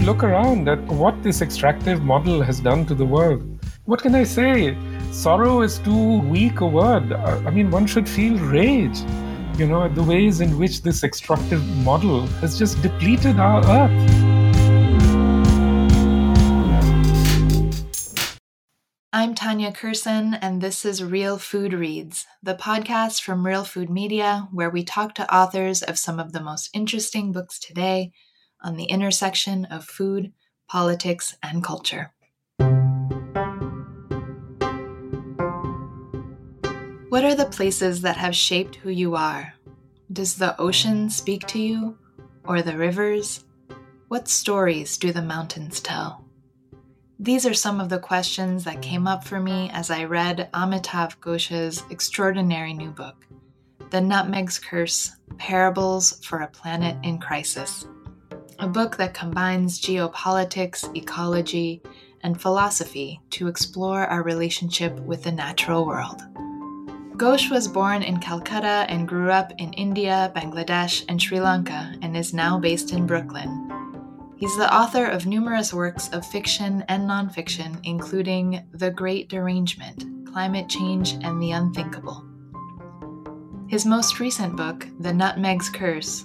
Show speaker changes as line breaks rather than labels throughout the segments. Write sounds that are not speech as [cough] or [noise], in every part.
look around at what this extractive model has done to the world, what can I say? Sorrow is too weak a word. I mean, one should feel rage, you know, at the ways in which this extractive model has just depleted our earth.
I'm Tanya Kerssen, and this is Real Food Reads, the podcast from Real Food Media, where we talk to authors of some of the most interesting books today on the intersection of food, politics, and culture. What are the places that have shaped who you are? Does the ocean speak to you? Or the rivers? What stories do the mountains tell? These are some of the questions that came up for me as I read Amitav Ghosh's extraordinary new book, The Nutmeg's Curse Parables for a Planet in Crisis, a book that combines geopolitics, ecology, and philosophy to explore our relationship with the natural world. Ghosh was born in Calcutta and grew up in India, Bangladesh, and Sri Lanka, and is now based in Brooklyn, He's the author of numerous works of fiction and nonfiction, including The Great Derangement, Climate Change, and the Unthinkable. His most recent book, The Nutmeg's Curse,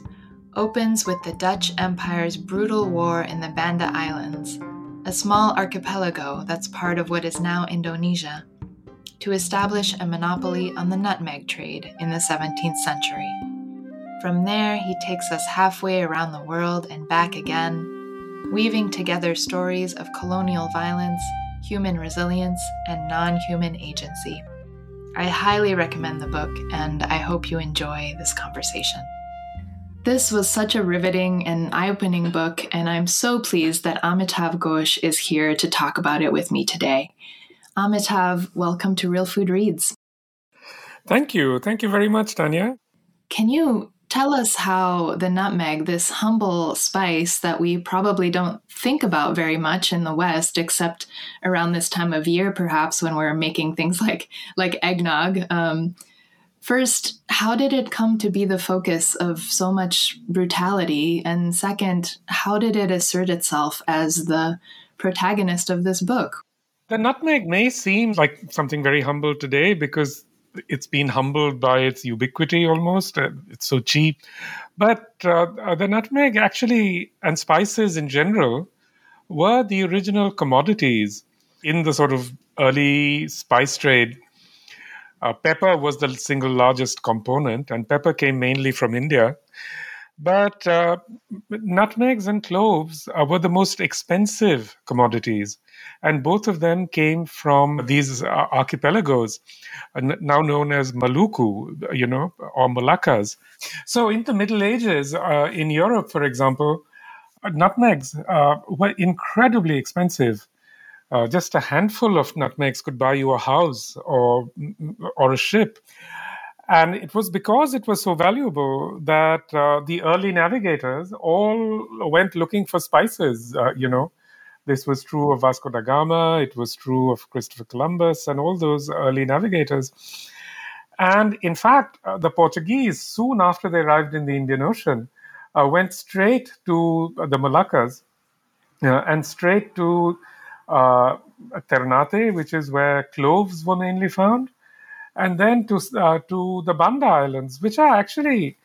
opens with the Dutch Empire's brutal war in the Banda Islands, a small archipelago that's part of what is now Indonesia, to establish a monopoly on the nutmeg trade in the 17th century. From there, he takes us halfway around the world and back again weaving together stories of colonial violence, human resilience, and non human agency. I highly recommend the book, and I hope you enjoy this conversation. This was such a riveting and eye opening book, and I'm so pleased that Amitav Ghosh is here to talk about it with me today. Amitav, welcome to Real Food Reads.
Thank you. Thank you very much, Tanya.
Can you tell us how the nutmeg, this humble spice that we probably don't think about very much in the West, except around this time of year, perhaps when we're making things [laughs] like like eggnog. Um, first, how did it come to be the focus of so much brutality? And second, how did it assert itself as the protagonist of this book?
The nutmeg may seem like something very humble today because it's been humbled by its ubiquity almost. It's so cheap. But uh, the nutmeg actually, and spices in general, were the original commodities in the sort of early spice trade. Uh, pepper was the single largest component, and pepper came mainly from India. But uh, nutmegs and cloves uh, were the most expensive commodities and both of them came from these uh, archipelagos, uh, now known as Maluku, you know, or Moluccas. So in the Middle Ages, uh, in Europe, for example, nutmegs were incredibly expensive. Uh, just a handful of nutmegs could buy you a house or or a ship. And it was because it was so valuable that the early navigators all went looking for spices, you know, this was true of Vasco da Gama, it was true of Christopher Columbus, and all those early navigators. And in fact, uh, the Portuguese, soon after they arrived in the Indian Ocean, uh, went straight to the Moluccas uh, and straight to uh, Ternate, which is where cloves were mainly found, and then to, uh, to the Banda Islands, which are actually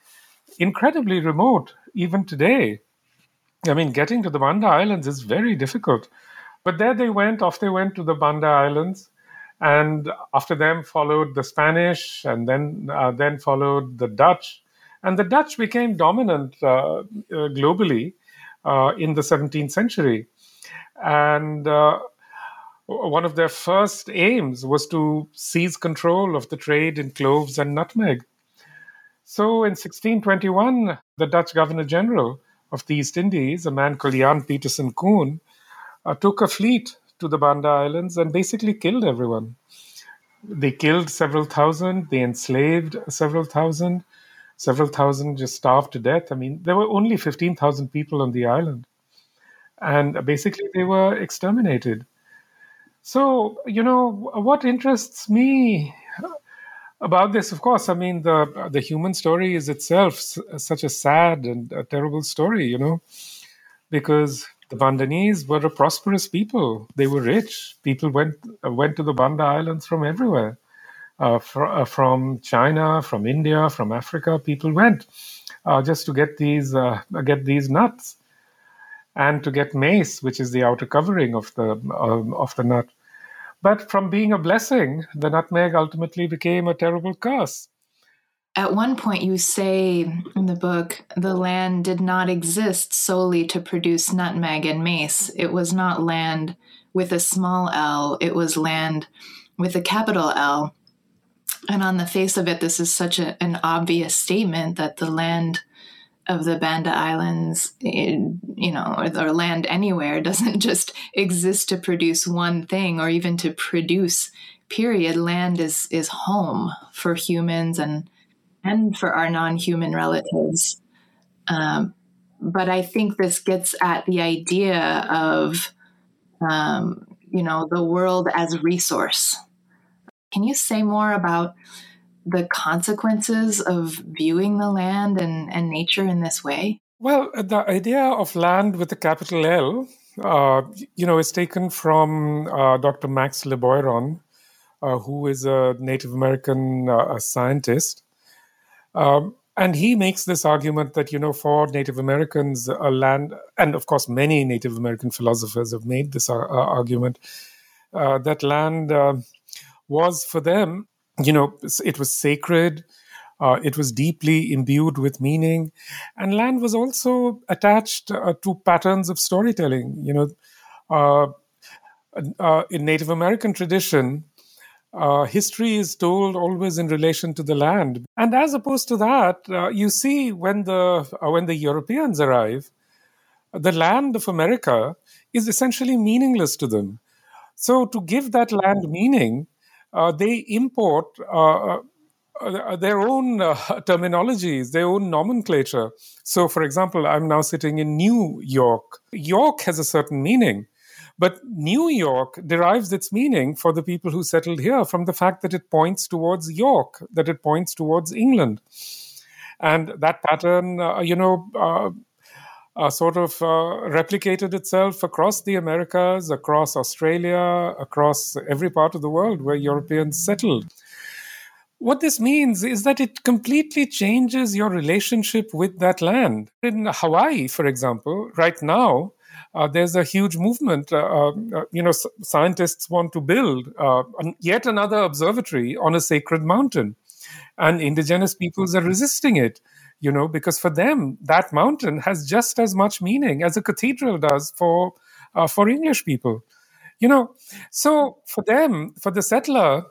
incredibly remote even today. I mean, getting to the Banda Islands is very difficult. But there they went, off they went to the Banda Islands. And after them followed the Spanish, and then uh, then followed the Dutch, and the Dutch became dominant uh, uh, globally uh, in the 17th century. And uh, one of their first aims was to seize control of the trade in cloves and nutmeg. So in 1621, the Dutch Governor General of the East Indies, a man called Jan Pieterszoon Coen, uh, took a fleet to the Banda Islands and basically killed everyone. They killed several thousand, they enslaved several thousand, several thousand just starved to death. I mean, there were only 15,000 people on the island. And basically, they were exterminated. So, you know, what interests me about this, of course, I mean the the human story is itself such a sad and a terrible story, you know, because The Bandanese were a prosperous people. They were rich. People went uh, went to the Banda Islands from everywhere, uh, fr- uh, from China, from India, from Africa. People went uh, just to get these uh, get these nuts and to get mace, which is the outer covering of the um, of the nut. But from being a blessing, the nutmeg ultimately became a terrible curse.
At one point, you say in the book, the land did not exist solely to produce nutmeg and mace. It was not land with a small l, it was land with a capital L. And on the face of it, this is such a, an obvious statement that the land of the Banda Islands, you know, or, or land anywhere [laughs] doesn't just exist to produce one thing or even to produce. Period. Land is is home for humans and and for our non-human relatives. Um, but I think this gets at the idea of, um, you know, the world as resource. Can you say more about the consequences of viewing the land and, and nature in this way?
Well, the idea of land with a capital L, uh, you know, is taken from uh, Dr. Max Liboiron, uh, who is a Native American uh, scientist. Um, and he makes this argument that, you know, for Native Americans, a land, and of course, many Native American philosophers have made this uh, argument, uh, that land was for them you know, it was sacred. Uh, it was deeply imbued with meaning, and land was also attached uh, to patterns of storytelling. You know, uh, uh in Native American tradition, uh, history is told always in relation to the land, and as opposed to that, uh, you see when the when the Europeans arrive, the land of America is essentially meaningless to them. So, to give that land meaning, they import uh, uh, their own [laughs] terminologies, their own nomenclature. So, for example, I'm now sitting in New York. York has a certain meaning. But New York derives its meaning for the people who settled here from the fact that it points towards York, that it points towards England. And that pattern, uh, you know, uh, uh, sort of uh, replicated itself across the Americas, across Australia, across every part of the world where Europeans settled. What this means is that it completely changes your relationship with that land. In Hawaii, for example, right now, uh, there's a huge movement. Uh, uh, uh you know, scientists want to build uh, yet another observatory on a sacred mountain, and indigenous peoples are resisting it you know, because for them, that mountain has just as much meaning as a cathedral does for, uh, for English people. You know, so for them, for the settler,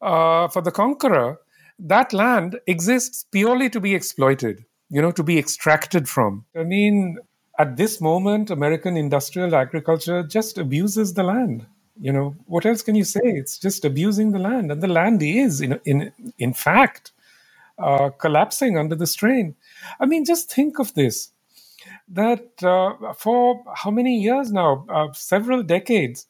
uh, for the conqueror, that land exists purely to be exploited, you know, to be extracted from. I mean, at this moment, American industrial agriculture just abuses the land. You know, what else can you say? It's just abusing the land, and the land is, in in in fact, uh, collapsing under the strain. I mean, just think of this that uh, for how many years now, uh, several decades,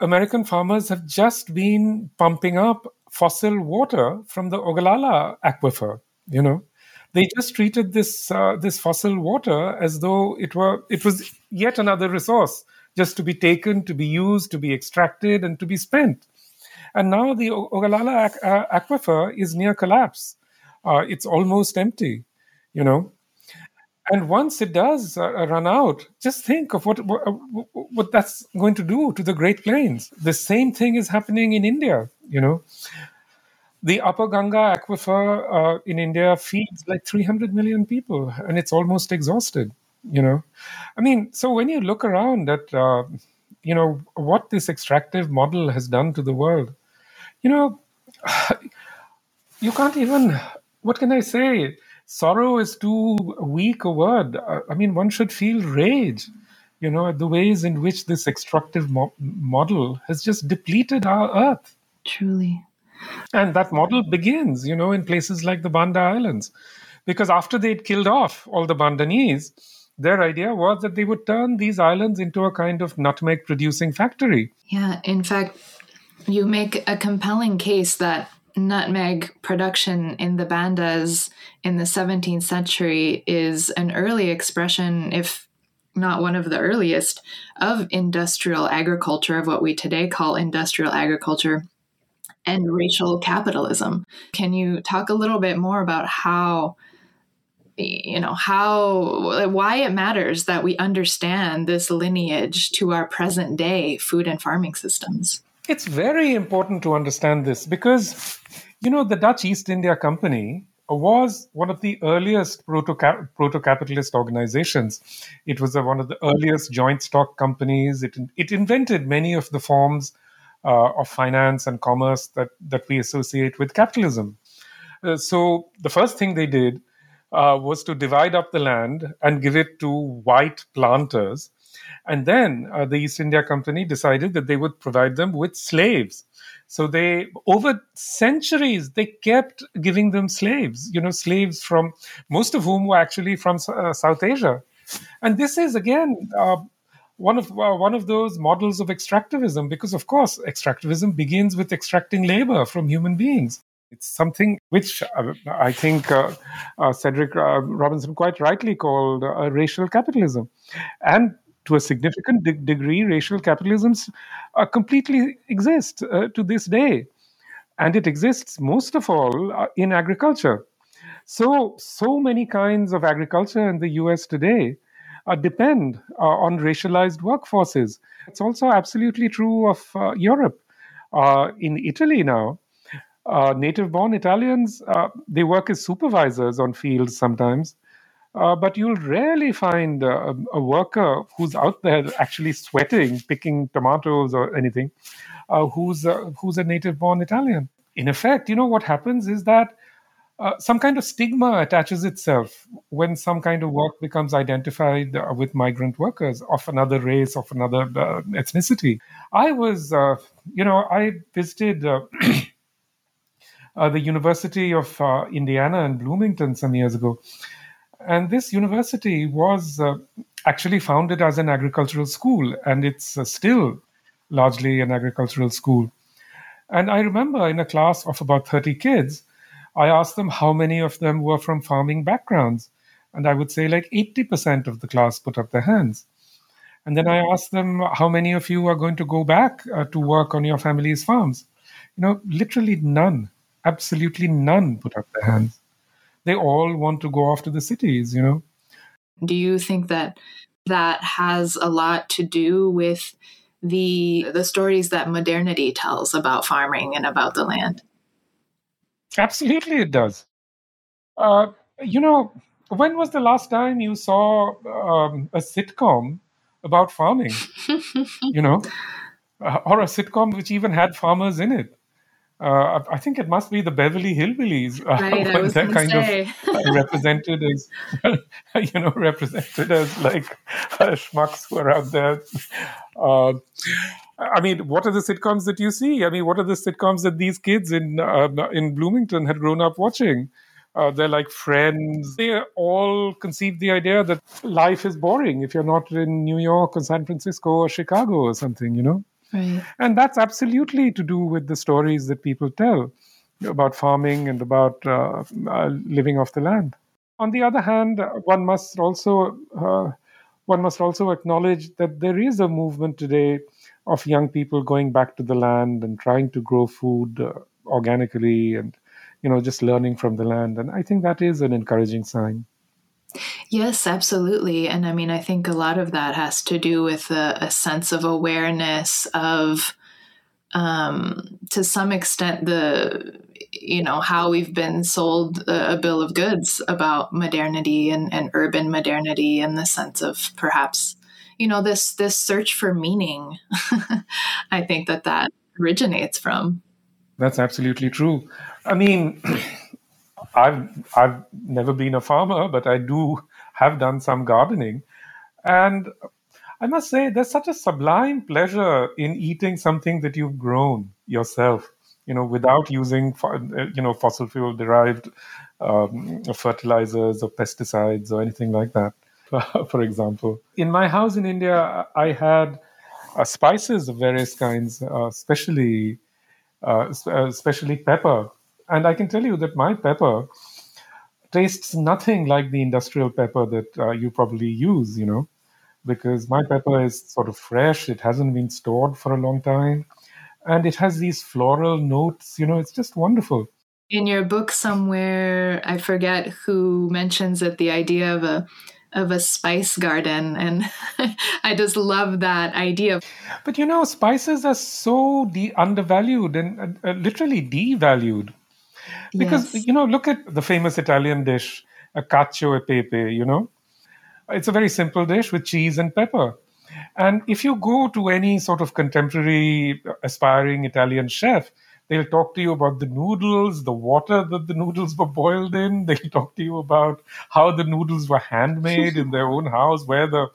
American farmers have just been pumping up fossil water from the Ogallala aquifer. You know, they just treated this uh, this fossil water as though it were it was yet another resource just to be taken, to be used, to be extracted, and to be spent. And now the Ogallala uh, aquifer is near collapse. Uh, it's almost empty, you know. And once it does uh, run out, just think of what, what, what that's going to do to the Great Plains. The same thing is happening in India, you know. The Upper Ganga aquifer uh, in India feeds like 300 million people, and it's almost exhausted. You know, I mean, so when you look around at uh, you know what this extractive model has done to the world you know [sighs] you can't even what can i say? Sorrow is too weak a word. I mean one should feel rage you know at the ways in which this extractive mo- model has just depleted our earth.
Truly.
And that model begins you know in places like the banda islands. Because after they'd killed off all the bandanese their idea was that they would turn these islands into a kind of nutmeg producing factory.
Yeah in fact you make a compelling case that nutmeg production in the bandas in the 17th century is an early expression, if not one of the earliest, of industrial agriculture, of what we today call industrial agriculture and racial capitalism. Can you talk a little bit more about how? you know how why it matters that we understand this lineage to our present day food and farming systems
it's very important to understand this because you know the dutch east india company was one of the earliest proto capitalist organizations. It was a, one of the earliest joint stock companies. It, it invented many of the forms uh, of finance and commerce that, that we associate with capitalism. Uh, so the first thing they did uh, was to divide up the land and give it to white planters. And then uh, the East India Company decided that they would provide them with slaves. So they, over centuries, they kept giving them slaves, you know, slaves from most of whom were actually from uh, South Asia. And this is, again, uh, one of uh, one of those models of extractivism because of course extractivism begins with extracting labor from human beings it's something which uh, i think uh, uh, cedric uh, robinson quite rightly called racial capitalism and to a significant de- degree, racial capitalisms uh, completely exist uh, to this day. And it exists most of all uh, in agriculture. So, so many kinds of agriculture in the US today uh, depend uh, on racialized workforces. It's also absolutely true of uh, Europe. in Italy now, native born Italians, they work as supervisors on fields sometimes uh, but you'll rarely find a, a, worker who's out there actually sweating, picking tomatoes or anything, uh, who's a, who's a native-born Italian. In effect, you know what happens is that uh, some kind of stigma attaches itself when some kind of work becomes identified uh, with migrant workers of another race, of another uh, ethnicity. I was, uh, you know, I visited. [clears throat] the University of Indiana in Bloomington some years ago, and this university was uh, actually founded as an agricultural school, and it's uh, still largely an agricultural school. And I remember in a class of about 30 kids, I asked them how many of them were from farming backgrounds. And I would say like 80% of the class put up their hands. And then I asked them, how many of you are going to go back uh, to work on your family's farms? You know, literally none, absolutely none put up their hands they all want to go off to the cities, you know.
Do you think that that has a lot to do with the the stories that modernity tells about farming and about the land?
Absolutely, it does. Uh, you know, when was the last time you saw um, a sitcom about farming? [laughs] you know, uh, or a sitcom which even had farmers in it? Uh, I think it must be the Beverly Hillbillies uh, [laughs]
they're kind say.
of [laughs] uh, represented as, [laughs] you know, represented as like uh, schmucks who are out there. Uh, I mean, what are the sitcoms that you see? I mean, what are the sitcoms that these kids in uh, in Bloomington had grown up watching? they're like friends. They all conceived the idea that life is boring if you're not in New York or San Francisco or Chicago or something, you know.
Right.
And that's absolutely to do with the stories that people tell about farming and about uh, uh, living off the land. On the other hand, one must also uh, one must also acknowledge that there is a movement today of young people going back to the land and trying to grow food uh, organically and you know just learning from the land and i think that is an encouraging sign
Yes, absolutely. And I mean, I think a lot of that has to do with a, a sense of awareness of, um, to some extent, the, you know, how we've been sold a, bill of goods about modernity and, and urban modernity and the sense of perhaps, you know, this, this search for meaning. [laughs] I think that that originates from.
That's absolutely true. I mean, [clears throat] I've I've never been a farmer, but I do have done some gardening, and I must say there's such a sublime pleasure in eating something that you've grown yourself, you know, without using you know fossil fuel derived um, fertilizers or pesticides or anything like that. [laughs] For example, in my house in India, I had uh, spices of various kinds, uh, especially uh, especially pepper and I can tell you that my pepper tastes nothing like the industrial pepper that uh, you probably use, you know. because my pepper is sort of fresh. It hasn't been stored for a long time. And it has these floral notes. You know, it's just wonderful.
In your book, somewhere, I forget who mentions it, the idea of a of a spice garden and [laughs] i just love that idea
but you know spices are so de- undervalued and uh, uh, literally devalued because yes. you know look at the famous italian dish a cacio e pepe you know it's a very simple dish with cheese and pepper. And if you go to any sort of contemporary aspiring Italian chef, they'll talk to you about the noodles, the water that the noodles were boiled in. [laughs] They'll talk to you about how the noodles were handmade in their own house, where the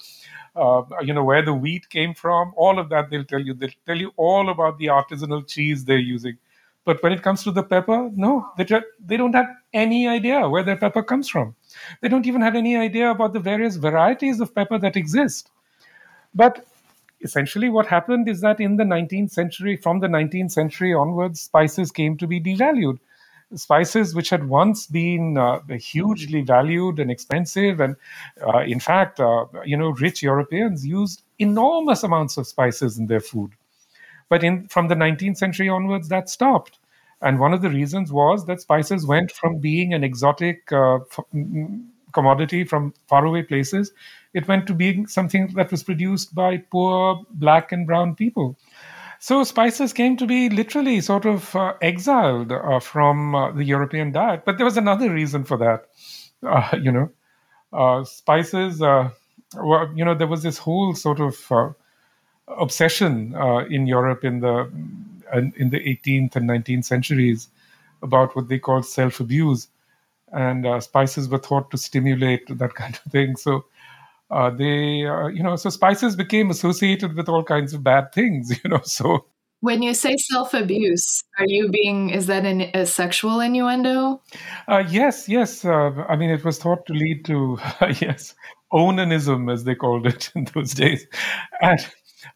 uh, you know where the wheat came from. All of that they'll tell you. They'll tell you all about the artisanal cheese they're using. But when it comes to the pepper, no, they, they don't have any idea where their pepper comes from. They don't even have any idea about the various varieties of pepper that exist. But essentially, what happened is that in the 19th century, from the 19th century onwards, spices came to be devalued. Spices, which had once been uh, hugely valued and expensive, and uh, in fact, uh, you know, rich Europeans used enormous amounts of spices in their food. But in, from the 19th century onwards, that stopped. And one of the reasons was that spices went from being an exotic uh, commodity from faraway places, it went to being something that was produced by poor black and brown people. So spices came to be literally sort of uh, exiled uh, from uh, the European diet. But there was another reason for that. Uh, you know, uh, spices, uh, were, you know, there was this whole sort of obsession uh, in Europe in the in the 18th and 19th centuries about what they called self abuse, and uh, spices were thought to stimulate that kind of thing. So. Uh, they, uh, you know, so spices became associated with all kinds of bad things, [laughs] you know. So
when you say self abuse, are you being, is that an, a sexual innuendo?
Uh, yes, yes. Uh, I mean, it was thought to lead to, [laughs] yes, onanism, as they called it in those days. And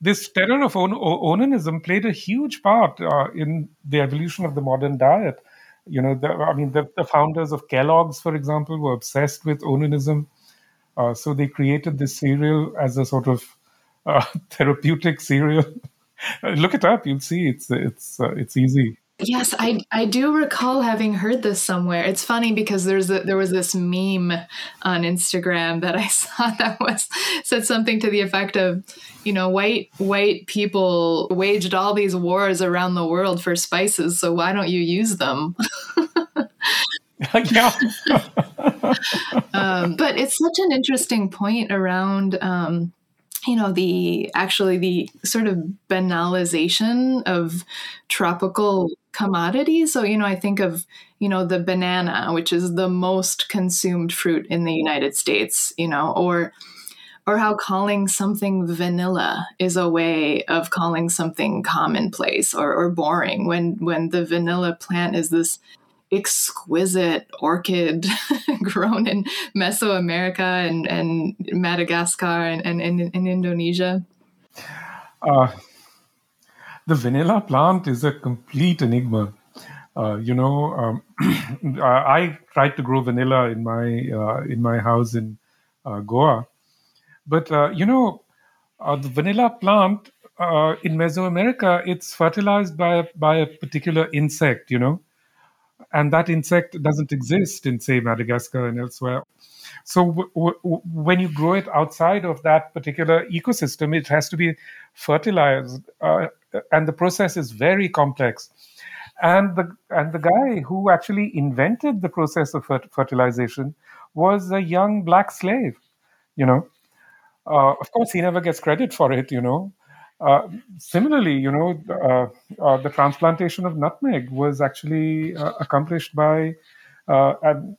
this terror of on- onanism played a huge part uh, in the evolution of the modern diet. You know, the, I mean, the, the, founders of Kellogg's, for example, were obsessed with onanism. Uh, so they created this cereal as a sort of uh, [laughs] therapeutic cereal. [laughs] Look it up; you'll see it's it's uh, it's easy.
Yes, I I do recall having heard this somewhere. It's funny because there's a, there was this meme on Instagram that I [laughs] saw that was said something to the effect of, you know, white white people waged all these wars around the world for spices, so why don't you use them? [laughs] [laughs] yeah. um, but it's such an interesting point around um, you know the actually the sort of banalization of tropical commodities. So you know i think of you know the banana which is the most consumed fruit in the united states you know or or how calling something vanilla is a way of calling something commonplace or, or boring when when the vanilla plant is this exquisite orchid [laughs] grown in Mesoamerica and, and Madagascar and, and, and in Indonesia?
Uh, the vanilla plant is a complete enigma. Uh, you know, um, [clears throat] I tried to grow vanilla in my uh, in my house in uh, Goa, but uh, you know, uh, the vanilla plant in Mesoamerica it's fertilized by by a particular insect. You know, and that insect doesn't exist in say madagascar and elsewhere. So w- w- when you grow it outside of that particular ecosystem it has to be fertilized uh, and the process is very complex. And the and the guy who actually invented the process of fertilization was a young black slave you know. Uh, of course he never gets credit for it you know uh, similarly, you know, uh, uh, the transplantation of nutmeg was actually uh, accomplished by uh,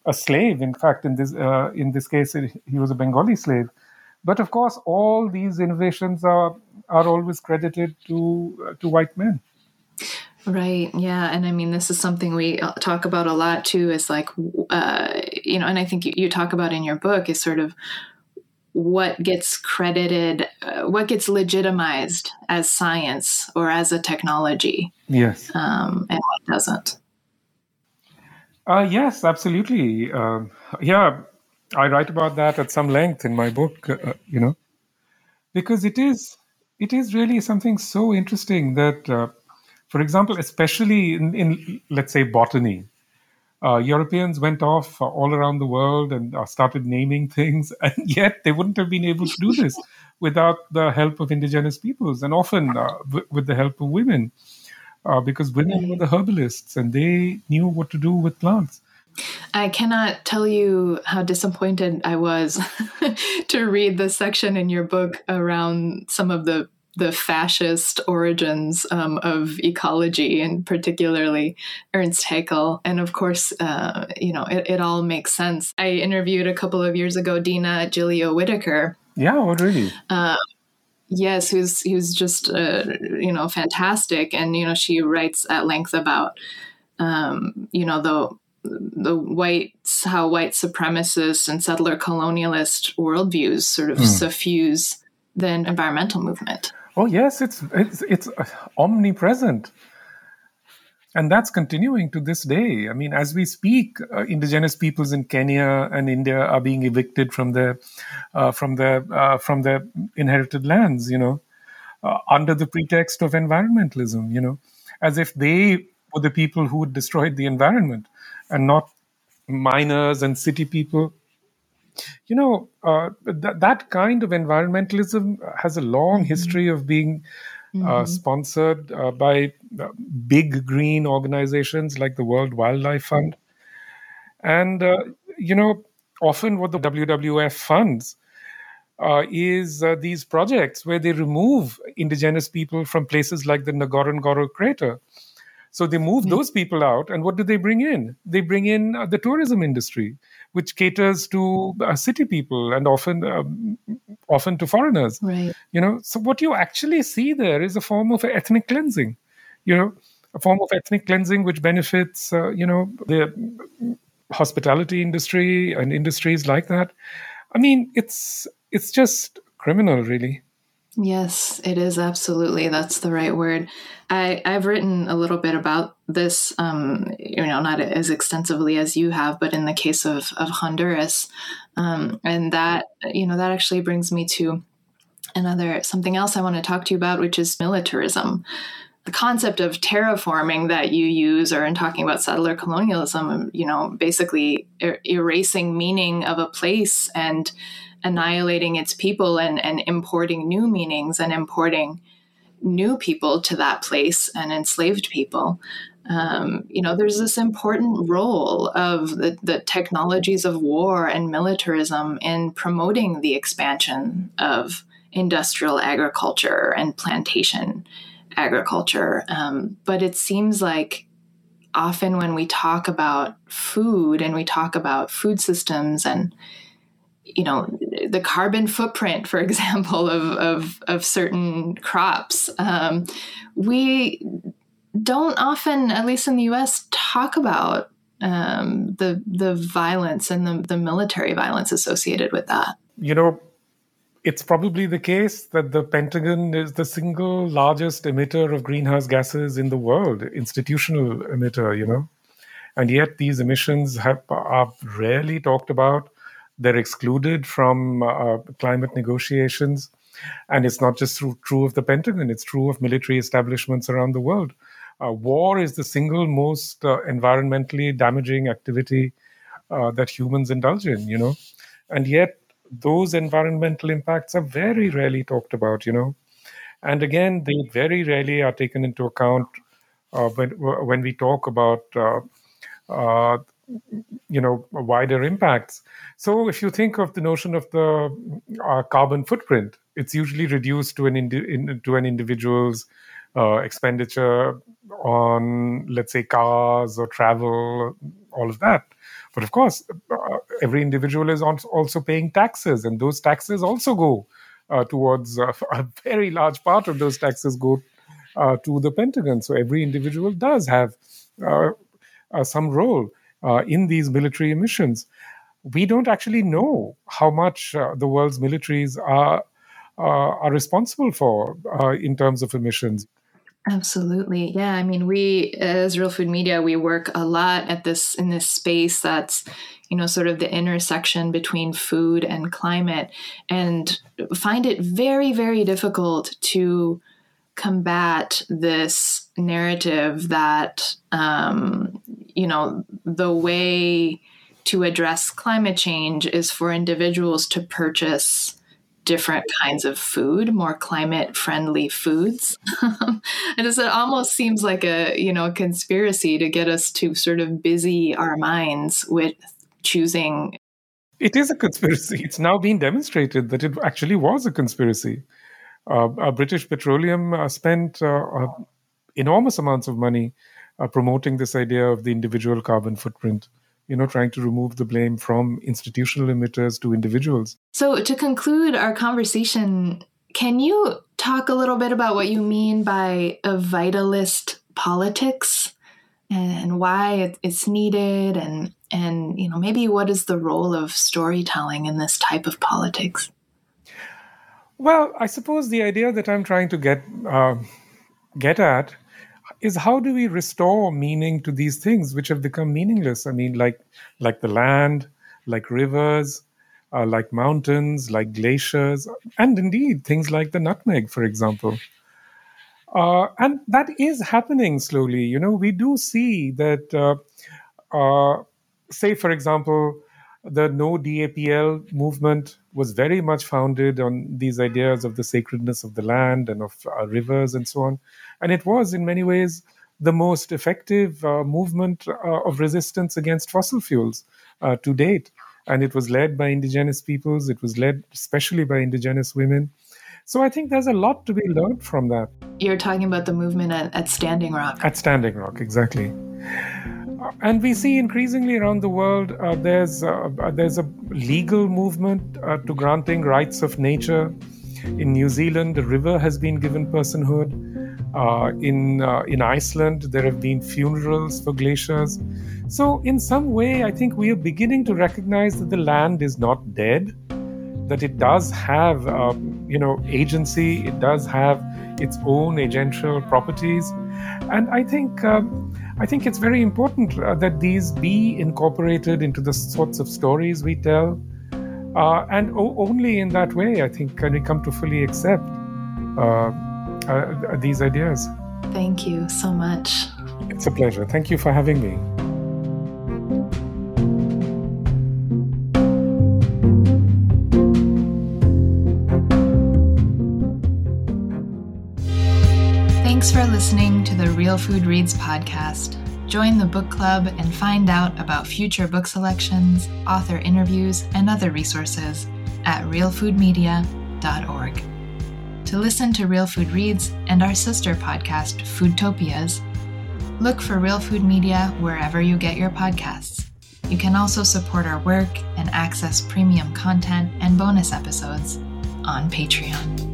a, slave. In fact, in this in this case, he was a Bengali slave. But of course, all these innovations are are always credited to to white men.
Right. Yeah. And I mean, this is something we talk about a lot too. Is like, you know, and I think you, you talk about in your book is sort of what gets credited, uh, what gets legitimized as science or as a technology.
Yes.
Um, and what doesn't.
Uh, yes, absolutely. Uh, yeah, I write about that at some length in my book, uh, you know. because it is it is really something so interesting that, uh, for example, especially in, in let's say botany, uh, Europeans went off all around the world and uh, started naming [laughs] things, and yet they wouldn't have been able to do this without the help of indigenous peoples, and often uh, w- with the help of women, uh, because women were the herbalists and they knew what to do with plants.
I cannot tell you how disappointed I was [laughs] to read the section in your book around some of the the fascist origins um, of ecology, and particularly Ernst Haeckel. And of course, uh, you know, it, it, all makes sense. I interviewed a couple of years ago Dina Gilio Whitaker.
Yeah, what really?
Uh, yes, who's who's just uh, you know fantastic, and you know she writes at length about um, you know the the whites, how white supremacist and settler colonialist worldviews sort of mm. suffuse the environmental movement.
Oh yes, it's it's it's omnipresent, and that's continuing to this day. I mean, as we speak, uh, indigenous peoples in Kenya and India are being evicted from their uh, from their uh, from their inherited lands. You know, uh, under the pretext of environmentalism. You know, as if they were the people who destroyed the environment and not miners and city people. You know, uh, th- that kind of environmentalism has a long mm-hmm. history of being uh, mm-hmm. sponsored uh, by uh, big green organizations like the World Wildlife Fund. And, uh, you know, often what the WWF funds uh, is uh, these projects where they remove indigenous people from places like the Ngorongoro crater so they move mm those people out, and what do they bring in? They bring in uh, the tourism industry, which caters to uh, city people and often um, often to foreigners.
Right.
You know, so what you actually see there is a form of ethnic cleansing. You know, a form of ethnic cleansing which benefits uh, you know the hospitality industry and industries like that. I mean, it's it's just criminal, really.
Yes, it is absolutely. That's the right word. I, I've written a little bit about this, um, you know, not as extensively as you have, but in the case of, of Honduras. Um, and that, you know, that actually brings me to another something else I want to talk to you about, which is militarism. The concept of terraforming that you use, or in talking about settler colonialism, you know, basically er- erasing meaning of a place and annihilating its people and, and importing new meanings and importing new people to that place and enslaved people. Um, you know, there's this important role of the, the, technologies of war and militarism in promoting the expansion of industrial agriculture and plantation agriculture. Um, but it seems like often when we talk about food and we talk about food systems and you know the carbon footprint for [laughs] example of of, of certain crops um, we don't often at least in the us talk about um, the the violence and the, the military violence associated with that
you know it's probably the case that the Pentagon is the single largest emitter of greenhouse gases in the world, institutional emitter, you know. And yet these emissions have, are rarely talked about they're excluded from uh, climate negotiations. And it's not just true, true of the Pentagon, it's true of military establishments around the world. Uh, war is the single most uh, environmentally damaging activity uh, that humans indulge in, you know. And yet, those environmental impacts are very rarely talked about, you know. And again, they very rarely are taken into account uh, when, when we talk about uh, uh, you know wider impacts. So if you think of the notion of the uh, carbon footprint it's usually reduced to an indi- in, to an individual's uh, expenditure on let's say cars or travel all of that. But of course uh, every individual is also paying taxes and those taxes also go uh, towards uh, [laughs] a very large part of those taxes go uh, to the pentagon. So every individual does have some role uh, in these military emissions. We don't actually know how much uh, the world's militaries are uh, are responsible for uh, in terms of emissions.
Absolutely. Yeah. I mean, we as Real Food Media, we work a lot at this in this space that's, you know, sort of the intersection between food and climate and find it very, very difficult to combat this narrative that, um, you know, the way to address climate change is for individuals to purchase different kinds of food, more climate friendly foods. [laughs] and it almost seems like a, you know, a conspiracy to get us to sort of busy our minds with choosing.
It is a conspiracy. It's now been demonstrated that it actually was a conspiracy. Uh, uh, British Petroleum uh, spent enormous amounts of money promoting this idea of the individual carbon footprint you know, trying to remove the blame from institutional emitters to individuals.
So, to conclude our conversation, can you talk a little bit about what you mean by a vitalist politics and why it's needed and and you know maybe what is the role of storytelling in this type of politics
well i suppose the idea that i'm trying to get uh, get at is how do we restore meaning to these things which have become meaningless? I mean like like the land like rivers uh, like mountains like glaciers and indeed things like the nutmeg for example. Uh, and that is happening slowly. You know we do see that uh, uh say for example the no DAPL movement was very much founded on these ideas of the sacredness of the land and of our rivers and so on. And it was, in many ways, the most effective uh, movement uh, of resistance against fossil fuels uh, to date. And it was led by indigenous peoples, it was led especially by indigenous women. So I think there's a lot to be learned from that.
You're talking about the movement at, at Standing Rock.
At Standing Rock, exactly and we see increasingly around the world uh, there's uh, there's a legal movement uh, to granting rights of nature. In New Zealand, the river has been given personhood. Uh, in uh, in Iceland, there have been funerals for glaciers. So, in some way, I think we are beginning to recognize that the land is not dead. That it does have, um, you know, agency. It does have its own agential properties, and I think. Um, I think it's very important uh, that these be incorporated into the sorts of stories we tell. Uh, and o- only in that way, I think, can we come to fully accept uh, uh these ideas.
Thank you so much.
It's a pleasure. Thank you for having me.
Thanks for listening to the Real Food Reads podcast. Join the book club and find out about future book selections, author interviews, and other resources at realfoodmedia.org. To listen to Real Food Reads and our sister podcast, Foodtopias, look for Real Food Media wherever you get your podcasts. You can also support our work and access premium content and bonus episodes on Patreon.